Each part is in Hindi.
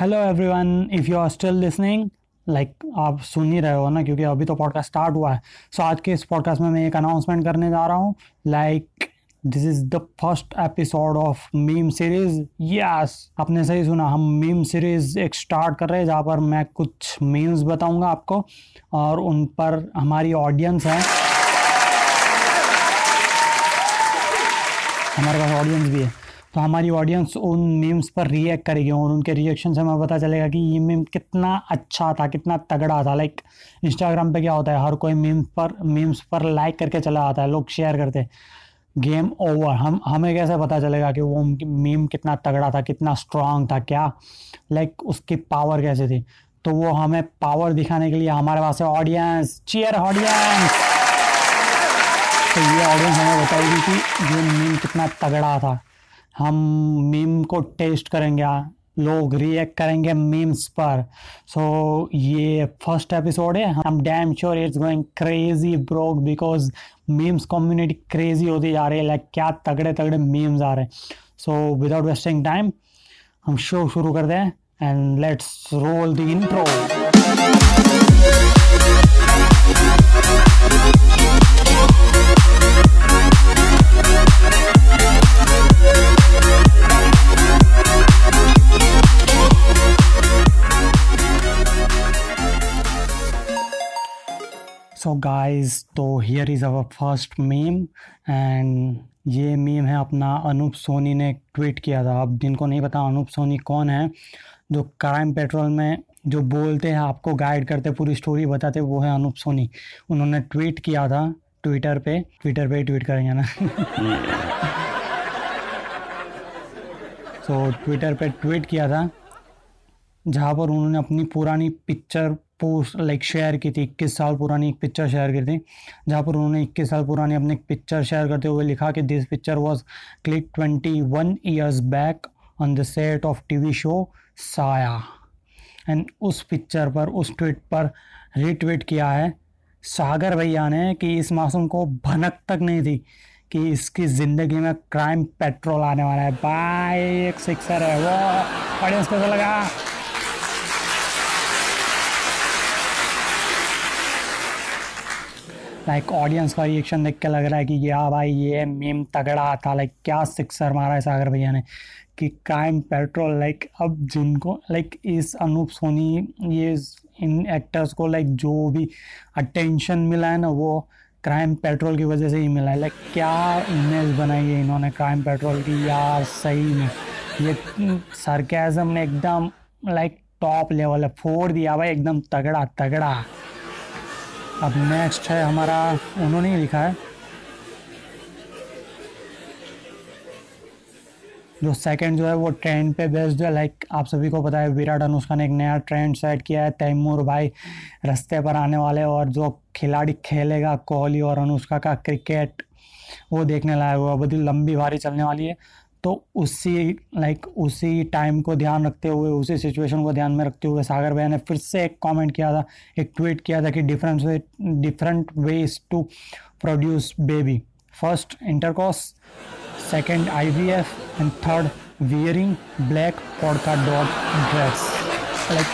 Hello everyone if you are still listening like आप सुन ही रहे हो ना क्योंकि अभी तो पॉडकास्ट स्टार्ट हुआ है। सो so, आज के इस पॉडकास्ट में मैं एक अनाउंसमेंट करने जा रहा हूँ। Like this is the first episode of meme series yes आपने सही सुना हम मीम सीरीज़ एक स्टार्ट कर रहे हैं जहाँ पर मैं कुछ मीम्स बताऊँगा आपको और उन पर हमारी ऑडियंस है। हमारे पास ऑडियंस भी है। तो हमारी ऑडियंस उन मीम्स पर रिएक्ट करेगी और उनके रिएक्शन से हमें पता चलेगा कि ये मीम कितना अच्छा था, कितना तगड़ा था। लाइक इंस्टाग्राम पे क्या होता है, हर कोई मीम्स पर मीम्स पर लाइक करके चला आता है, लोग शेयर करते हैं। गेम ओवर हम, हमें कैसे पता चलेगा कि वो मीम कितना तगड़ा था, कितना स्ट्रांग था, क्या? लाइक उसकी पावर कैसे थी? तो वो हमें पावर दिखाने के लिए हमारे पास है ऑडियंस चेयर ऑडियंस तो ये ऑडियंस हमें बताएगी कि ये मीम कितना तगड़ा था। हम मीम को टेस्ट करेंगे लोग रिएक्ट करेंगे मीम्स पर। सो so, ये फ़र्स्ट एपिसोड है। हम damn sure it's going crazy bro because memes community crazy होती जा रही है। लाइक क्या तगड़े तगड़े मीम्स आ रहे हैं। सो विदाउट वेस्टिंग टाइम हम शो शुरू करते हैं and let's roll the intro so guys तो here is our first meme and ये मीम है अपना अनूप सोनी ने ट्वीट किया था। अब जिनको नहीं पता अनूप सोनी कौन है जो क्राइम पेट्रोल में जो बोलते हैं आपको गाइड करते पूरी स्टोरी बताते वो है अनूप सोनी उन्होंने ट्वीट किया था ट्विटर पे। ट्विटर पे ही ट्वीट करेंगे ना। सो so, ट्विटर पे ट्वीट किया था जहाँ पर उन्होंने अपनी पुरानी पिक्चर पोस्ट लाइक शेयर की थी इक्कीस साल पुरानी एक पिक्चर शेयर की थी जहाँ पर उन्होंने इक्कीस साल पुरानी अपनी पिक्चर शेयर करते हुए लिखा कि this picture was click twenty one years back on the set of T V show Saaya and उस पिक्चर पर उस ट्वीट पर रिट्वीट किया है सागर भैया ने कि इस मासूम को भनक तक नहीं थी। कि इसकी ज़िंदगी में क्राइम पेट्रोल आने वाला है। बाय एक सिक्सर है। वो ऑडियंस को लगा। लाइक ऑडियंस का रिएक्शन देख के लग रहा है कि, या भाई, ये मीम तगड़ा था। लाइक क्या सिक्सर मारा है सागर भैया ने? कि क्राइम पेट्रोल लाइक अब जिनको लाइक इस अनूप सोनी, ये इन एक्टर्स को लाइक जो भी अटेंशन मिला है ना, वो क्राइम पेट्रोल की वजह से ही मिला है। लाइक क्या इमेज बनाई है इन्होंने क्राइम पेट्रोल की? यार, सही में। ये सरकेज़म ने एकदम लाइक टॉप लेवल है। फोड़ दिया भाई, एकदम तगड़ा तगड़ा। अब नेक्स्ट है हमारा, उन्होंने ही लिखा है। जो सेकंड जो है वो ट्रेंड पे बेस्ड है लाइक आप सभी को पता है, विराट अनुष्का ने एक नया ट्रेंड सेट किया है, तैमूर भाई रस्ते पर आने वाले और जो खिलाड़ी खेलेगा, कोहली और अनुष्का का क्रिकेट वो देखने लायक हुआ बड़ी लंबी भारी चलने वाली है। तो उसी लाइक उसी टाइम को ध्यान रखते हुए, उसी सिचुएशन को ध्यान में रखते हुए सागर भैया ने फिर से एक कमेंट किया था, एक ट्वीट किया था कि different way different ways to produce baby first intercourse second I V F and third wearing black polka dot dress like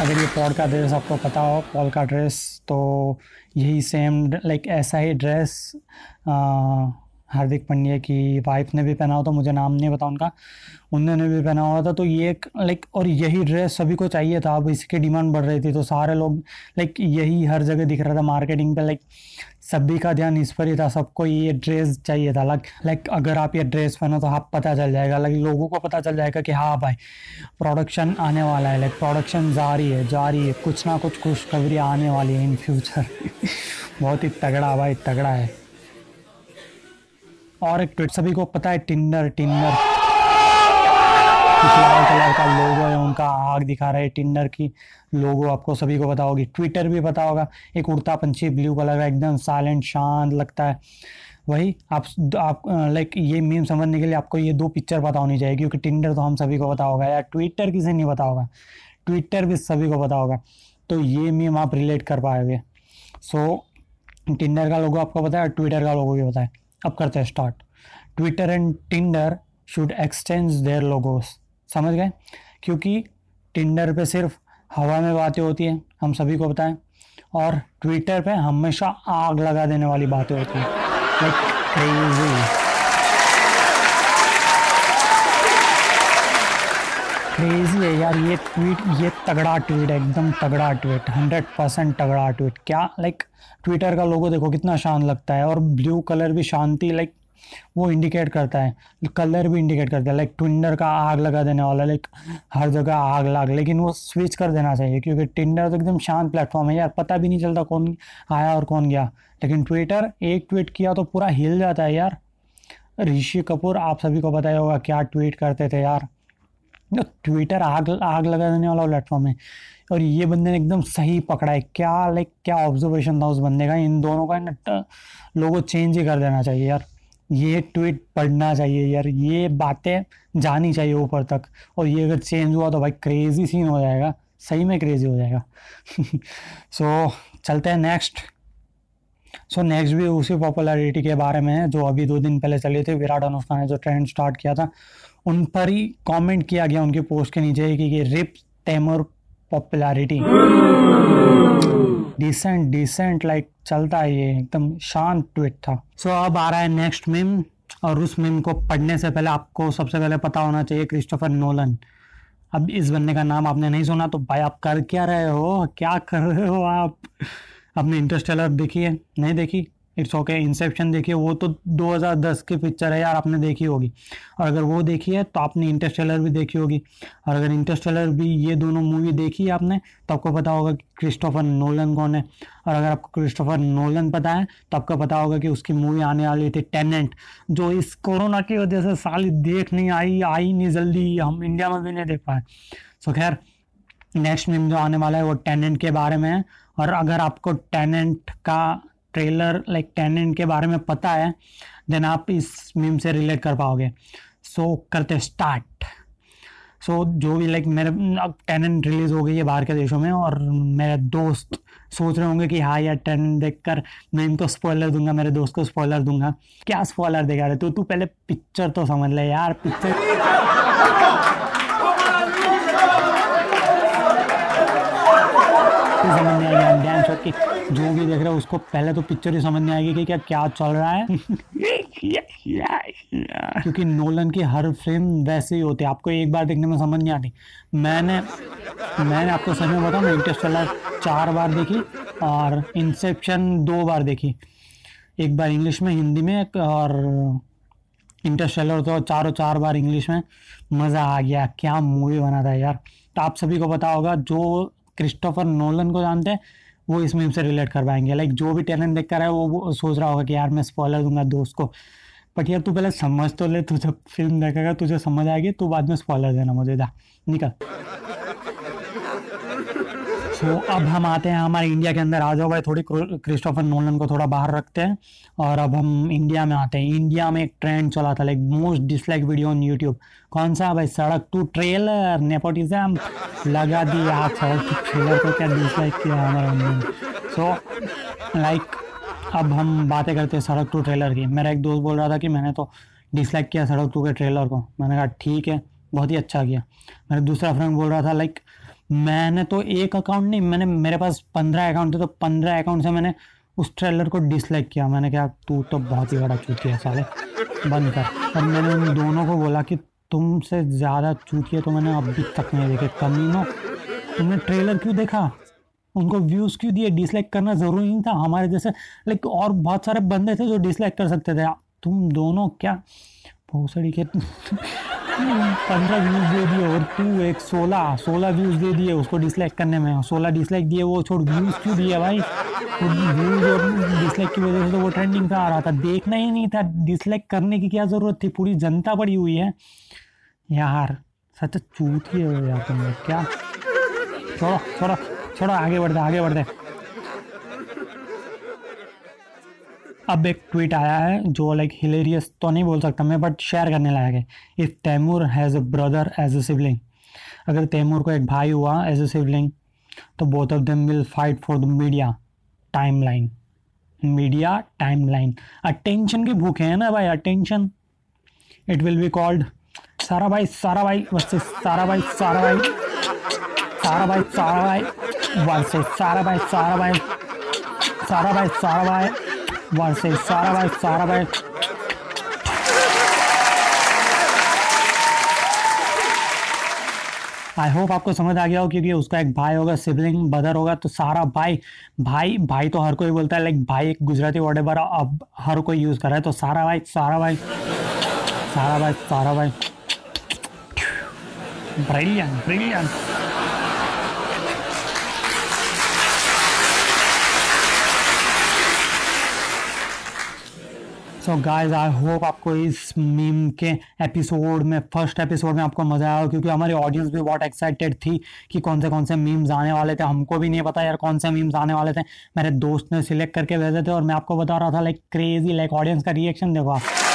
अगर ये पॉड का ड्रेस आपको पता हो पॉल का ड्रेस तो यही सेम लाइक ऐसा ही ड्रेस हार्दिक पांड्या की वाइफ ने भी पहना हुआ था, मुझे नाम नहीं पता उनका उन्होंने भी पहना हुआ था। तो ये एक लाइक और यही ड्रेस सभी को चाहिए था। अब इसकी डिमांड बढ़ रही थी तो सारे लोग लाइक यही हर जगह दिख रहा था मार्केटिंग पे लाइक सभी का ध्यान इस पर ही था। सबको ये ड्रेस चाहिए था। लाइक लाइक अगर आप ये ड्रेस पहनो तो आप पता चल जाएगा। लाइक लोगों को पता चल जाएगा कि हाँ भाई प्रोडक्शन आने वाला है। लाइक प्रोडक्शन जारी है जारी है। कुछ ना कुछ खुशखबरी आने वाली है इन फ्यूचर बहुत ही तगड़ा भाई, तगड़ा है। और एक ट्वीट सभी को पता है टिंडर टिंडर। लाल कलर का लोगो है उनका आग दिखा रहे टिंडर की। लोगो आपको सभी को पता होगी। ट्विटर भी पता होगा। एक उड़ता पंछी ब्लू कलर का एकदम साइलेंट शांत लगता है। वही आप आप लाइक ये मीम समझने के लिए आपको ये दो पिक्चर पता होनी चाहिए क्योंकि टिंडर तो हम सभी को पता होगा या ट्विटर किसे नहीं पता होगा? ट्विटर भी सभी को पता होगा। तो ये मीम आप रिलेट कर पाएँगे सो so, टिंडर का लोगो आपको पता है ट्विटर का लोगो भी पता है। अब करते हैं start Twitter and Tinder should exchange their logos समझ गए? क्योंकि टिंडर पे सिर्फ़ हवा में बातें होती हैं, हम सभी को बताएँ और ट्विटर पे हमेशा आग लगा देने वाली बातें होती हैं. लाइक क्रेजी क्रेजी है यार, ये ट्वीट ये तगड़ा ट्वीट है, एकदम तगड़ा ट्वीट हंड्रेड परसेंट तगड़ा ट्वीट क्या लाइक ट्विटर का लोगो देखो, कितना शान लगता है, और ब्लू कलर भी शांति लाइक वो इंडिकेट करता है कलर भी इंडिकेट करता है लाइक ट्विंडर का आग लगा देने वाला लाइक हर जगह आग लाग, लेकिन वो स्विच कर देना चाहिए, क्योंकि टिंडर तो एकदम शांत प्लेटफॉर्म है यार, पता भी नहीं चलता कौन आया और कौन गया। लेकिन ट्विटर एक ट्वीट किया तो पूरा हिल जाता है यार। ऋषि कपूर, आप सभी को ही होगा क्या ट्वीट करते थे यार। ट्विटर आग आग लगा देने वाला प्लेटफॉर्म है। और ये बंदे ने एकदम सही पकड़ा है। क्या लाइक क्या ऑब्जर्वेशन था उस बंदे का? इन दोनों का ना लोगों चेंज ही कर देना चाहिए यार। ये ट्वीट पढ़ना चाहिए यार। ये बातें जानी चाहिए ऊपर तक। और ये अगर चेंज हुआ तो भाई क्रेजी सीन हो जाएगा। सही में क्रेजी हो जाएगा। सो so, चलते हैं नेक्स्ट सो so, नेक्स्ट भी उसी पॉपुलैरिटी के बारे में है जो अभी दो दिन पहले चले थे। विराट अनुष्का ने जो ट्रेंड स्टार्ट किया था उन पर ही कमेंट किया गया उनके पोस्ट के नीचे कि ये rip Taimur popularity decent decent like चलता है ये एकदम शांत ट्वीट था। सो so, अब आ रहा है नेक्स्ट मिम और उस मिम को पढ़ने से पहले आपको सबसे पहले पता होना चाहिए क्रिस्टोफर नोलन अब इस बंदे का नाम आपने नहीं सुना तो भाई आप कर क्या रहे हो? क्या कर रहे हो आप? अपने इंटरस्टेलर देखी है? नहीं देखी? इट्स ओके इंसेप्शन देखिए, वो तो 2010 की पिक्चर है यार, आपने देखी होगी। और अगर वो देखी है तो आपने इंटरस्टेलर भी देखी होगी। और अगर इंटरस्टेलर भी ये दोनों मूवी देखी है आपने तो आपको पता होगा कि क्रिस्टोफर नोलन कौन है। और अगर आपको क्रिस्टोफर नोलन पता है तो आपको पता होगा कि उसकी मूवी आने वाली थी टेनेंट जो इस कोरोना की वजह से साली देख नहीं आई आई नहीं जल्दी, हम इंडिया में भी नहीं देख पाए। सो खैर नेक्स्ट मीम जो आने वाला है, वो टेनेंट के बारे में है। और अगर आपको टेनेंट का ट्रेलर लाइक टेनेंट के बारे में पता है देन आप इस मीम से रिलेट कर पाओगे। सो so, करते स्टार्ट सो so, जो भी लाइक मेरे अब टेनेंट रिलीज़ हो गई है बाहर के देशों में और मेरे दोस्त सोच रहे होंगे कि हाँ यार टेनेंट देखकर मैं इनको स्पॉइलर दूँगा मेरे दोस्त को स्पॉइलर दूँगा। क्या स्पॉइलर देगा? रहे तो तू पहले पिक्चर तो समझ ले यार पिक्चर की जो भी देख रहा है उसको पहले तो पिक्चर ही समझ नहीं आएगी कि क्या क्या चल रहा है। क्योंकि नोलन की हर फ़िल्म वैसे ही होती है। आपको एक बार देखने में समझ नहीं आती। मैंने मैंने आपको सच में बताऊँ इंटरस्टेलर चार बार देखी और इंसेप्शन दो बार देखी। एक बार इंग्लिश में हिंदी में और इंटरस्टेलर तो चारों चार बार इंग्लिश में। मज़ा आ गया। क्या मूवी बना था यार। तो आप सभी को पता होगा जो क्रिस्टोफर नोलन को जानते हैं वो इस मीम से रिलेट कर पाएँगे लाइक जो भी टैलेंट देख कर रहा है वो, वो सोच रहा होगा कि यार मैं स्पॉलर दूँगा दोस्त को। बट यार तू पहले समझ तो ले तू जब फ़िल्म देखेगा तुझे समझ आएगी तो बाद में स्पॉलर देना मुझे जा निकल। सो so, अब हम आते हैं हमारे इंडिया के अंदर। आ जाओ भाई थोड़ी क्रिस्टोफर नोलन को थोड़ा बाहर रखते हैं और अब हम इंडिया में आते हैं। इंडिया में एक ट्रेंड चला था like most dislike video on YouTube कौन सा? भाई सड़क टू ट्रेलर नेपोटिज्म लगा दी आप सड़क टू ट्रेलर को क्या डिसलाइक किया हमारे सो लाइक अब हम बातें करते हैं सड़क टू ट्रेलर की। मेरा एक दोस्त बोल रहा था कि मैंने तो डिसलाइक किया सड़क टू के ट्रेलर को। मैंने कहा ठीक है बहुत ही अच्छा किया। मेरा दूसरा फ्रेंड बोल रहा था लाइक मैंने तो एक अकाउंट नहीं, मैंने, मेरे पास पंद्रह अकाउंट थे तो पंद्रह अकाउंट से मैंने उस ट्रेलर को डिसलाइक किया। मैंने कहा, तू तो बहुत ही बड़ा चूतिया साले, बंद कर। और मैंने उन दोनों को बोला कि, तुमसे ज़्यादा चूतिया तो मैंने अभी तक नहीं देखे। कमीनो तुमने ट्रेलर क्यों देखा? उनको व्यूज़ क्यों दिए? डिसलाइक करना ज़रूरी नहीं था हमारे जैसे लाइक और बहुत सारे बंदे थे जो डिसलाइक कर सकते थे। तुम दोनों क्या? भोसड़ी के पंद्रह व्यूज़ दे दिए और तू एक सोलह सोलह व्यूज़ दे दिए उसको डिसलाइक करने में। सोलह डिसलाइक दिए, वो छोड़ व्यूज़ क्यों दिए भाई? व्यूज़ और डिसलाइक की वजह से तो वो ट्रेंडिंग का आ रहा था। देखना ही नहीं था डिसलाइक करने की क्या ज़रूरत थी? पूरी जनता पड़ी हुई है। यार, सच चूत ही है यार तुम क्या? छोड़ो छोड़ो छोड़ो, आगे बढ़ते आगे बढ़ते। अब एक ट्वीट आया है जो लाइक हिलेरियस तो नहीं बोल सकता मैं बट शेयर करने लायक है। If Taimur has a brother as a sibling अगर तैमूर को एक भाई हुआ एज अ सिबलिंग तो both of them will fight for the media timeline media timeline attention के भूखे हैं ना भाई attention it will be called Sara भाई सारा भाई वर्सेस सारा भाई सारा भाई। सारा भाई सारा भाई वर्सेस सारा भाई सारा भाई। सारा भाई सारा भाई। वर्सेस सारा भाई सारा भाई आई होप आपको समझ आ गया हो, क्योंकि उसका एक भाई होगा सिबलिंग ब्रदर होगा तो सारा भाई भाई भाई तो हर कोई बोलता है लाइक भाई एक गुजराती वर्ड है अब हर कोई यूज़ कर रहा है तो सारा भाई सारा भाई सारा भाई सारा भाई। Brilliant brilliant so guys I hope आपको इस मीम के एपिसोड में फ़र्स्ट एपिसोड में आपको मज़ा आया क्योंकि हमारी ऑडियंस भी बहुत एक्साइटेड थी कि कौन से कौन से मीम्स आने वाले थे। हमको भी नहीं पता यार कौन से मीम्स आने वाले थे। मेरे दोस्त ने सिलेक्ट करके भेजे थे और मैं आपको बता रहा था लाइक क्रेजी लाइक ऑडियंस का रिएक्शन देखो आप।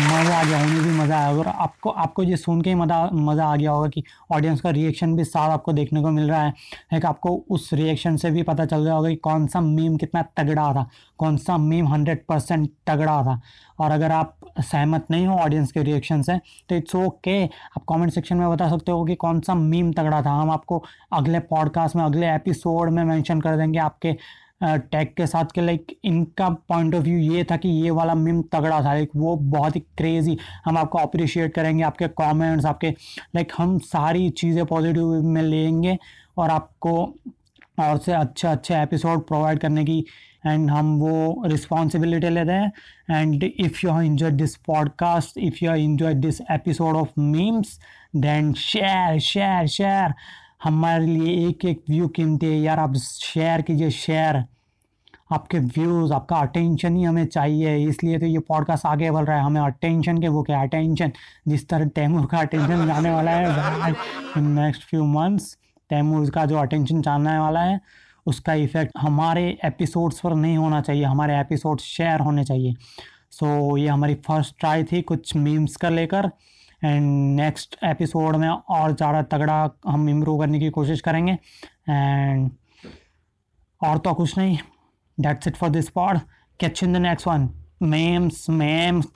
मज़ा आ गया उन्हें भी मज़ा आया। और आपको आपको ये सुन के ही मज़ा मज़ा आ गया होगा कि ऑडियंस का रिएक्शन भी साफ़ आपको देखने को मिल रहा है। एक आपको उस रिएक्शन से भी पता चल गया होगा कि कौन सा मीम कितना तगड़ा था, कौन सा मीम हंड्रेड परसेंट तगड़ा था। और अगर आप सहमत नहीं हो ऑडियंस के रिएक्शन से तो इट्स ओके आप कमेंट सेक्शन में बता सकते हो कि कौन सा मीम तगड़ा था। हम आपको अगले पॉडकास्ट में, अगले एपिसोड में मेंशन कर देंगे आपके टैग के साथ के लाइक इनका पॉइंट ऑफ़ व्यू ये था कि ये वाला मिम तगड़ा था। लाइक वो बहुत ही क्रेजी हम आपको अप्रिशिएट करेंगे, आपके कमेंट्स आपके लाइक हम सारी चीज़ें पॉजिटिव में लेंगे और आपको और से अच्छे अच्छे एपिसोड प्रोवाइड करने की एंड हम वो रिस्पॉन्सिबिलिटी लेते हैं। And if you enjoy this podcast if you enjoy this episode of memes then share share share हमारे लिए एक एक व्यू कीमती है यार आप शेयर कीजिए शेयर आपके व्यूज़ आपका अटेंशन ही हमें चाहिए। इसलिए तो ये पॉडकास्ट आगे बढ़ रहा है। हमें अटेंशन के वो क्या? अटेंशन जिस तरह तैमूर का अटेंशन जाने वाला है in next few months Taimur का जो अटेंशन जानने वाला है उसका इफ़ेक्ट हमारे एपिसोड्स पर नहीं होना चाहिए। हमारे एपिसोड शेयर होने चाहिए। सो so, ये हमारी फ़र्स्ट ट्राई थी कुछ मीम्स का लेकर। एंड नेक्स्ट एपिसोड में और ज़्यादा तगड़ा हम इम्प्रूव करने की कोशिश करेंगे। एंड और तो कुछ नहीं। That's it for this pod catch in the next one memes memes